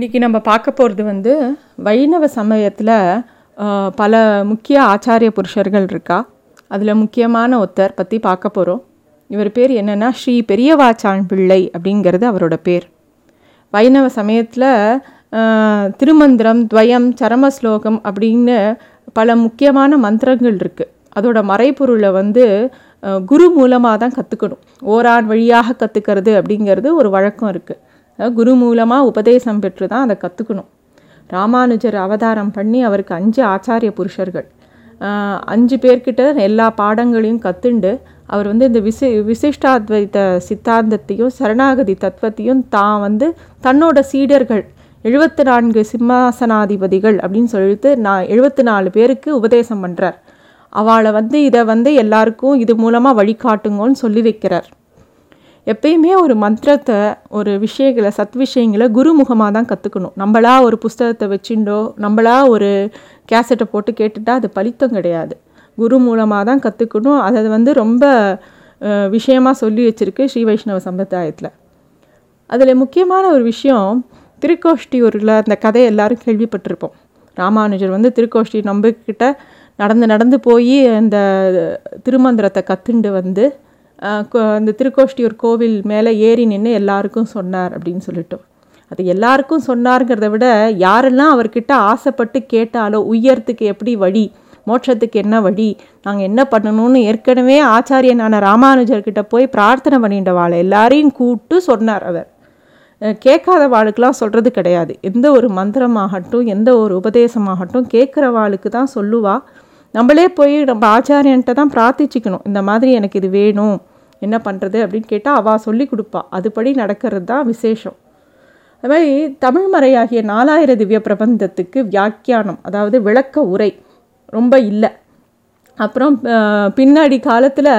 இன்றைக்கி நம்ம பார்க்க போகிறது வந்து வைணவ சமயத்தில் பல முக்கிய ஆச்சாரிய புருஷர்கள் இருக்கா? அதில் முக்கியமான ஒருத்தர் பற்றி பார்க்க போகிறோம் இவர் பேர் என்னென்னா ஸ்ரீ பெரியவாச்சான் பிள்ளை அப்படிங்கிறது அவரோட பேர். வைணவ சமயத்தில் திருமந்திரம் துவயம் சரம ஸ்லோகம் அப்படின்னு பல முக்கியமான மந்திரங்கள் இருக்குது அதோட மறைப்பொருளை வந்து குரு மூலமாக தான் கற்றுக்கணும் ஓரான் வழியாக கற்றுக்கிறது அப்படிங்கிறது ஒரு வழக்கம் இருக்குது குரு மூலமாக உபதேசம் பெற்று தான் அதை கற்றுக்கணும் ராமானுஜர் அவதாரம் பண்ணி அவருக்கு அஞ்சு ஆச்சாரிய புருஷர்கள். அஞ்சு பேர்கிட்ட எல்லா பாடங்களையும் கற்றுண்டு அவர் வந்து இந்த விசி விசிஷ்டாத்வைத சித்தாந்தத்தையும் சரணாகதி தத்துவத்தையும் தான் வந்து தன்னோட சீடர்கள் எழுபத்தி நான்கு சிம்மாசனாதிபதிகள் அப்படின்னு சொல்லிட்டு நான் எழுபத்தி நாலு பேருக்கு உபதேசம் பண்ணுறார் அவளை வந்து இதை வந்து எல்லாருக்கும் இது மூலமாக வழிகாட்டுங்கன்னு சொல்லி வைக்கிறார். எப்பயுமே ஒரு மந்திரத்தை ஒரு விஷயங்களை சத் விஷயங்களை குருமுகமாக தான் கற்றுக்கணும் நம்மளா ஒரு புஸ்தகத்தை வச்சுட்டோ நம்மளா ஒரு கேசட்டை போட்டு கேட்டுட்டா அது பலித்தம் கிடையாது. குரு மூலமாக தான் கற்றுக்கணும் அதை வந்து ரொம்ப விஷயமாக விஷயமா சொல்லி வச்சிருக்கு ஸ்ரீ வைஷ்ணவ சம்பிரதாயத்தில். அதில் முக்கியமான ஒரு விஷயம் திருக்கோஷ்டியூரில் அந்த கதையை எல்லாரும் கேள்விப்பட்டிருப்போம். ராமானுஜர் வந்து திருக்கோஷ்டி நம்பிக்கிட்ட நடந்து நடந்து போய் அந்த திருமந்திரத்தை கற்றுண்டு வந்து இந்த அந்த திருக்கோஷ்டியூர் கோவில் மேலே ஏறி நின்று எல்லாருக்கும் சொன்னார் அப்படின்னு சொல்லிட்டு அது எல்லாருக்கும் சொன்னாருங்கிறத விட யாரெல்லாம் அவர்கிட்ட ஆசைப்பட்டு கேட்டாலோ உயரத்துக்கு எப்படி வழி மோட்சத்துக்கு என்ன வழி நாங்கள் என்ன பண்ணணும்னு ஏற்கனவே ஆச்சாரியனான ராமானுஜர்கிட்ட போய் பிரார்த்தனை பண்ணிட்டவாளை எல்லாரையும் கூப்பிட்டு சொன்னார் அவர். கேட்காத வாளுக்கெலாம் சொல்கிறது கிடையாது. எந்த ஒரு மந்திரமாகட்டும் எந்த ஒரு உபதேசமாகட்டும் கேட்குற வாளுக்கு தான் சொல்லுவா. நம்மளே போய் நம்ம ஆச்சாரியன்ட்ட தான் பிரார்த்திச்சிக்கணும். இந்த மாதிரி எனக்கு இது வேணும் என்ன பண்ணுறது அப்படின்னு கேட்டால் அவள் சொல்லி கொடுப்பா. அதுபடி நடக்கிறது தான் விசேஷம். அது மாதிரி தமிழ்மறையாகிய நாலாயிர திவ்ய பிரபந்தத்துக்கு வியாக்கியானம் அதாவது விளக்க உரை ரொம்ப இல்லை. அப்புறம் பின்னாடி காலத்தில்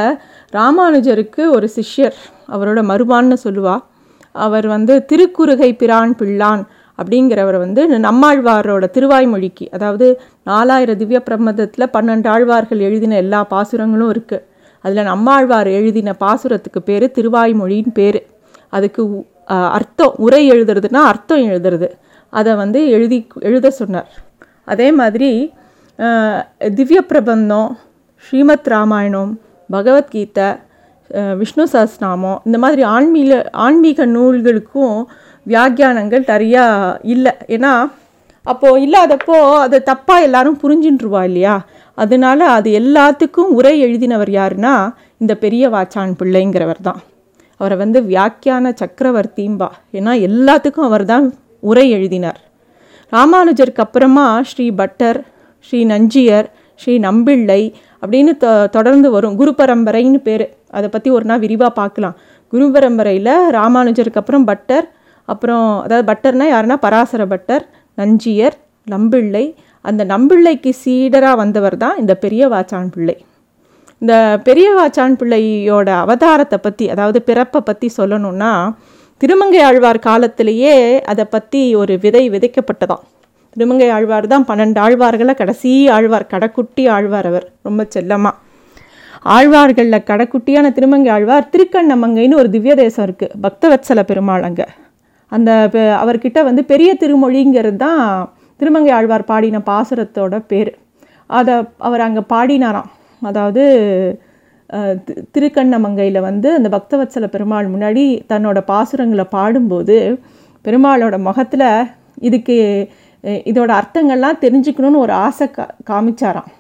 ராமானுஜருக்கு ஒரு சிஷ்யர் அவரோட மருமான்னு சொல்லுவா. அவர் வந்து திருக்குறுகை பிரான் பிள்ளான் அப்படிங்கிறவர் வந்து நம்மாழ்வாரோட திருவாய்மொழிக்கு அதாவது நாலாயிர திவ்ய பிரபந்தத்தில் பன்னெண்டு ஆழ்வார்கள் எழுதின எல்லா பாசுரங்களும் இருக்குது அதில் நம்மாழ்வார் எழுதின பாசுரத்துக்கு பேர் திருவாய்மொழின்னு பேர். அதுக்கு அர்த்தம் உரை எழுதுறதுன்னா அர்த்தம் எழுதுறது. அதை வந்து எழுதி எழுத சொன்னார். அதே மாதிரி திவ்ய பிரபந்தம் ஸ்ரீமத் ராமாயணம் பகவத்கீதை விஷ்ணு சஹஸ்நாமம் இந்த மாதிரி ஆன்மீக ஆன்மீக நூல்களுக்கும் வியாக்கியானங்கள் நிறையா இல்லை. ஏன்னா அப்போது இல்லாதப்போ அதை தப்பாக எல்லாரும் புரிஞ்சுட்டுருவா இல்லையா? அதனால அது எல்லாத்துக்கும் உரை எழுதினவர் யாருன்னா இந்த பெரிய வாச்சான் பிள்ளைங்கிறவர் தான் அவரை வந்து வியாக்கியான சக்கரவர்த்திம்பா. ஏன்னா எல்லாத்துக்கும் அவர் தான் உரை எழுதினார். ராமானுஜருக்கு அப்புறமா ஸ்ரீ பட்டர் ஸ்ரீ நஞ்சியர் ஸ்ரீ நம்பிள்ளை அப்படின்னு தொ தொடர்ந்து வரும். குரு பரம்பரைன்னு பேர். அதை பற்றி ஒரு நாள் விரிவாக பார்க்கலாம். குரு பரம்பரையில் ராமானுஜருக்கு அப்புறம் பட்டர் அப்புறம் அதாவது பட்டர்னால் யாருன்னா பராசர பட்டர் நஞ்சியர் நம்பிள்ளை. அந்த நம்பிள்ளைக்கு சீடராக வந்தவர் தான் இந்த பெரிய வாச்சான் பிள்ளை. இந்த பெரிய வாச்சான் பிள்ளையோட அவதாரத்தை பற்றி அதாவது பிறப்பை பற்றி சொல்லணும்னா திருமங்கை ஆழ்வார் காலத்திலேயே அதை பற்றி ஒரு விதை விதைக்கப்பட்டதாம். திருமங்கை ஆழ்வார் தான் பன்னெண்டு ஆழ்வார்களை கடைசி ஆழ்வார் கடைக்குட்டி ஆழ்வார் அவர் ரொம்ப செல்லமாக ஆழ்வார்களில் கடைக்குட்டியான திருமங்கை ஆழ்வார் திருக்கண்ணமங்கைன்னு ஒரு திவ்ய தேசம் இருக்குது பக்தவத்சல பெருமாள் அங்கே. அந்த பெ- அவர்கிட்ட வந்து பெரிய திருமொழிங்கிறது தான் திருமங்கை ஆழ்வார் பாடின பாசுரத்தோட பேர். அதை அவர் அங்கே பாடினாராம். அதாவது தி- திருக்கண்ணமங்கையில் வந்து அந்த பக்தவத்சல பெருமாள் முன்னாடி தன்னோட பாசுரங்களை பாடும்போது பெருமாளோட முகத்தில் இதுக்கு இதோட அர்த்தங்கள்லாம் தெரிஞ்சுக்கணும்னு ஒரு ஆசை கா காமிச்சாராம்.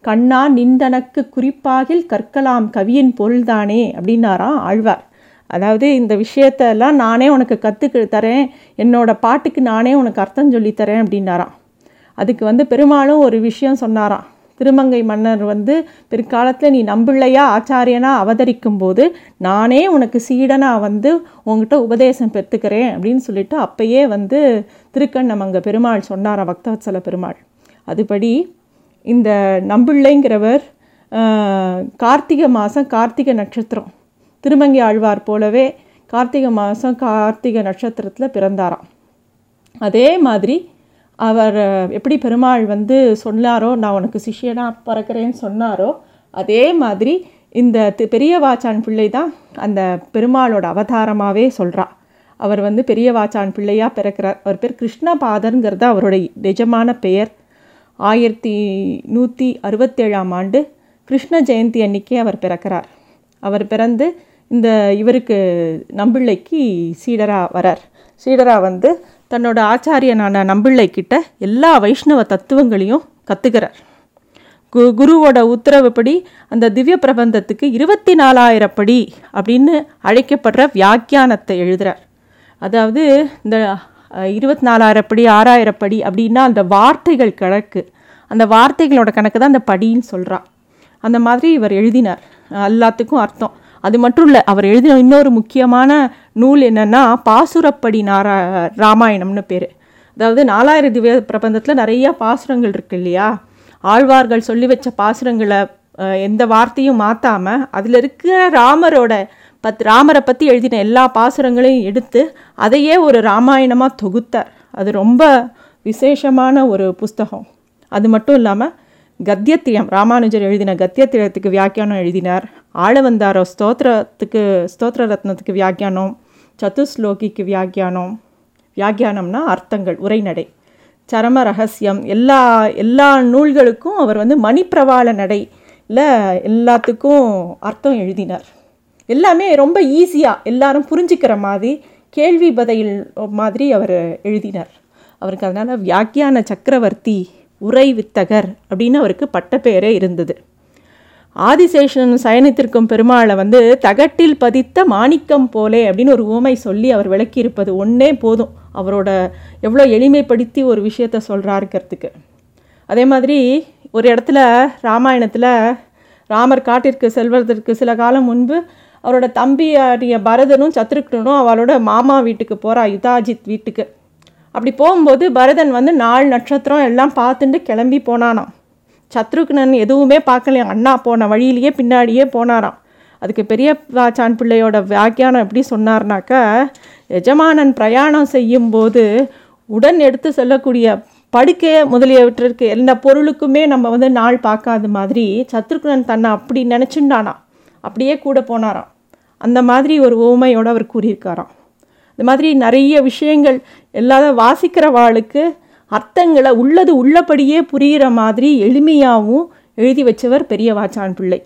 கண்ணா நின்றனக்கு குறிப்பாகில் கற்கலாம் கவியின் பொருள்தானே அப்படின்னாராம் ஆழ்வார். அதாவது இந்த விஷயத்தெல்லாம் நானே உனக்கு கற்றுக்கு தரேன். என்னோடய பாட்டுக்கு நானே உனக்கு அர்த்தம் சொல்லித்தரேன் அப்படின்னாராம். அதுக்கு வந்து பெருமாளும் ஒரு விஷயம் சொன்னாராம். திருமங்கை மன்னர் வந்து பிற்காலத்தில் நீ நம்பிள்ளையா ஆச்சாரியனாக அவதரிக்கும் போது நானே உனக்கு சீடனாக வந்து உங்ககிட்ட உபதேசம் பெற்றுக்கிறேன் அப்படின்னு சொல்லிட்டு அப்பயே வந்து திருக்கண்ணமங்க பெருமாள் சொன்னாராம் பக்தவத்சல பெருமாள். அதுபடி இந்த நம்பிள்ளைங்கிறவர் கார்த்திகை மாதம் கார்த்திகை நட்சத்திரம். திருமங்கி ஆழ்வார் போலவே கார்த்திகை மாதம் கார்த்திகை நட்சத்திரத்தில் பிறந்தாராம். அதே மாதிரி அவர் எப்படி பெருமாள் வந்து சொன்னாரோ நான் உனக்கு சிஷியனாக பிறக்கிறேன்னு சொன்னாரோ அதே மாதிரி இந்த தி- பெரிய வாச்சான் பிள்ளை தான் அந்த பெருமாளோட அவதாரமாகவே சொல்கிறா அவர் வந்து பெரிய வாச்சான் பிள்ளையாக பிறக்கிறார். அவர் பேர் கிருஷ்ணபாதருங்கிறது அவருடைய நிஜமான பெயர். ஆயிரத்தி நூற்றி அறுபத்தேழாம் ஆண்டு கிருஷ்ண ஜெயந்தி அன்னைக்கே அவர் பிறக்கிறார். அவர் பிறந்து இந்த இவருக்கு நம்பிள்ளைக்கு சீடராக வரார். சீடராக வந்து தன்னோட ஆச்சாரியனான நம்பிள்ளைக்கிட்ட எல்லா வைஷ்ணவ தத்துவங்களையும் கற்றுக்கிறார் கு குருவோட உத்தரவுப்படி அந்த திவ்ய பிரபந்தத்துக்கு இருபத்தி நாலாயிரப்படி அப்படின்னு அழைக்கப்படுற வியாக்கியானத்தை எழுதுகிறார் அதாவது இந்த இருபத்தி நாலாயிரப்படி ஆறாயிரப்படி அப்படின்னா அந்த வார்த்தைகள் கணக்கு. அந்த வார்த்தைகளோட கணக்கு தான் அந்த படின்னு சொல்கிறான் அந்த மாதிரி இவர் எழுதினார். எல்லாத்துக்கும் அர்த்தம். அது மட்டும் இல்லை அவர் எழுதின இன்னொரு முக்கியமான நூல் என்னென்னா பாசுரப்படி நாரா ராமாயணம்னு பேர். அதாவது நாலாயிரம் திவ்ய பிரபந்தத்தில் நிறையா பாசுரங்கள் இருக்கு இல்லையா? ஆழ்வார்கள் சொல்லி வச்ச பாசுரங்களை எந்த வார்த்தையும் மாற்றாமல் அதில் இருக்கிற ராமரோட பத் ராமரை பற்றி எழுதின எல்லா பாசுரங்களையும் எடுத்து அதையே ஒரு ராமாயணமாக தொகுத்தார். அது ரொம்ப விசேஷமான ஒரு புஸ்தகம். அது மட்டும் இல்லாமல் கத்தியத்தியம். ராமானுஜர் எழுதின கத்தியத்தியத்துக்கு வியாக்கியானம் எழுதினார். ஆழவந்தாரோ ஸ்தோத்திரத்துக்கு ஸ்தோத்திர ரத்னத்துக்கு வியாக்கியானம். சதுஸ்லோகிக்கு வியாக்கியானம். வியாக்கியானம்னா அர்த்தங்கள் உரைநடை. சரம ரகசியம். எல்லா எல்லா நூல்களுக்கும் அவர் வந்து மணிப்பிரவாள நடையில் எல்லாத்துக்கும் அர்த்தம் எழுதினார். எல்லாமே ரொம்ப ஈஸியாக எல்லாரும் புரிஞ்சுக்கிற மாதிரி கேள்வி பதில் மாதிரி அவர் எழுதினார். அவருக்கு அதனால் வியாக்கியான சக்கரவர்த்தி உரை வித்தகர் அப்படின்னு அவருக்கு பட்டப்பெயரே இருந்தது. ஆதிசேஷன் சயனித்திருக்கும் பெருமாளை வந்து தகட்டில் பதித்த மாணிக்கம் போலே அப்படின்னு ஒரு ஊமை சொல்லி அவர் விளக்கியிருப்பது ஒன்றே போதும். அவரோட எவ்வளோ எளிமைப்படுத்தி ஒரு விஷயத்த சொல்கிறாருக்கிறதுக்கு அதே மாதிரி ஒரு இடத்துல ராமாயணத்தில் ராமர் காட்டிற்கு செல்வதற்கு சில காலம் முன்பு அவரோட தம்பி பரதனும் சத்ருக்னனும் அவளோட மாமா வீட்டுக்கு போகிறா யுதாஜித் வீட்டுக்கு. அப்படி போகும்போது பரதன் வந்து நாலு நட்சத்திரம் எல்லாம் பார்த்துட்டு கிளம்பி போனானாம். சத்ருக்னன் எதுவுமே பார்க்கலையாம் அண்ணா போன வழியிலேயே பின்னாடியே போனாராம். அதுக்கு பெரிய சான் பிள்ளையோட வியாக்கியானம் எப்படி சொன்னார்னாக்கா எஜமானன் பிரயாணம் செய்யும்போது உடன் எடுத்து செல்லக்கூடிய படுக்கை முதலியவற்றிற்கு எல்லா பொருளுக்குமே நம்ம வந்து நாள் பார்க்காத மாதிரி சத்ருக்னன் தன்னை அப்படி நினச்சிண்டானா அப்படியே கூட போனாராம். அந்த மாதிரி ஒரு ஓமையோடு அவர் கூறியிருக்காராம். இந்த மாதிரி நிறைய விஷயங்கள் எல்லாத வாசிக்கிறவாளுக்கு அர்த்தங்களை உள்ளது உள்ளபடியே புரிகிற மாதிரி எளிமையாகவும் எழுதி வச்சவர் பெரிய வாச்சான் பிள்ளை.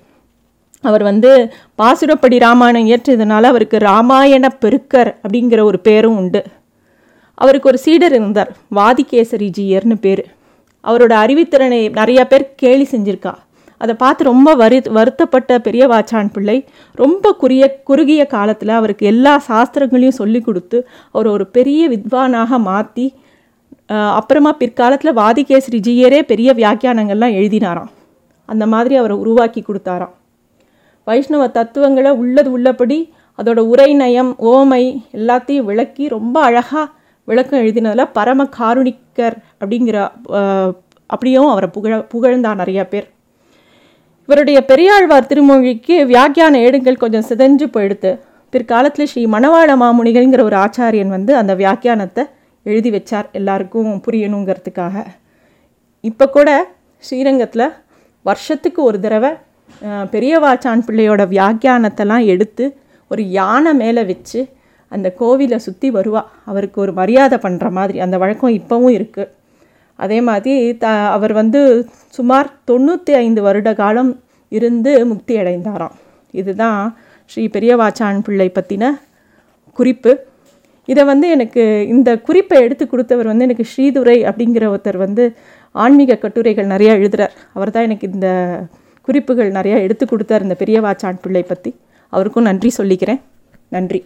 அவர் வந்து பாசுரப்படி ராமாயணம் இயற்றியதுனால அவருக்கு ராமாயண பெருக்கர் அப்படிங்கிற ஒரு பேரும் உண்டு. அவருக்கு ஒரு சீடர் இருந்தார் வாதிகேசரி ஜீயர்னு பேர். அவரோட அறிவித்திறனை நிறையா பேர் கேலி செஞ்சுருக்கா. அதை பார்த்து ரொம்ப வரு வருத்தப்பட்ட பெரிய வாச்சான் பிள்ளை. ரொம்ப குறுகிய குறுகிய காலத்தில் அவருக்கு எல்லா சாஸ்திரங்களையும் சொல்லி கொடுத்து அவர் ஒரு பெரிய வித்வானாக மாற்றி அப்புறமா பிற்காலத்தில் வாதிகேஸ்ரிஜியரே பெரிய வியாக்கியானங்கள்லாம் எழுதினாராம். அந்த மாதிரி அவரை உருவாக்கி கொடுத்தாராம். வைஷ்ணவ தத்துவங்களை உள்ளது உள்ளபடி அதோட உரை நயம் ஓமை எல்லாத்தையும் விளக்கி ரொம்ப அழகாக விளக்கம் எழுதினதில் பரம காருணிக்கர் அப்படிங்கிற அப்படியும் அவரை புகழ புகழ்ந்தான் நிறையா பேர். இவருடைய பெரியாழ்வார் திருமொழிக்கு வியாக்கியான ஏடுங்கள் கொஞ்சம் சிதைஞ்சு போயிடுத்து. பிற்காலத்தில் ஸ்ரீ மணவாள மாமுனிகள்ங்கிற ஒரு ஆச்சாரியன் வந்து அந்த வியாக்கியானத்தை எழுதி வச்சார் எல்லாருக்கும் புரியணுங்கிறதுக்காக. இப்போ கூட ஸ்ரீரங்கத்தில் வருஷத்துக்கு ஒரு தடவை பெரியவாச்சான் பிள்ளையோட வியாக்கியானத்தெல்லாம் எடுத்து ஒரு யானை மேலே வச்சு அந்த கோவிலை சுற்றி வருவா. அவருக்கு ஒரு மரியாதை பண்ணுற மாதிரி. அந்த வழக்கம் இப்போவும் இருக்குது அதே மாதிரி த அவர் வந்து சுமார் தொண்ணூற்றி ஐந்து வருட காலம் இருந்து முக்தி அடைந்தாராம் இதுதான் ஸ்ரீ பெரியவாச்சான் பிள்ளை பற்றின குறிப்பு. இதை வந்து எனக்கு இந்த குறிப்பை எடுத்து கொடுத்தவர் வந்து எனக்கு ஸ்ரீதுரை அப்படிங்கிற ஒருத்தர் வந்து ஆன்மீக கட்டுரைகள் நிறையா எழுதுகிறார் அவர் தான் எனக்கு இந்த குறிப்புகள் நிறையா எடுத்து கொடுத்தார் இந்த பெரியவாச்சான் பிள்ளை பற்றி அவருக்கும் நன்றி சொல்லிக்கிறேன். நன்றி.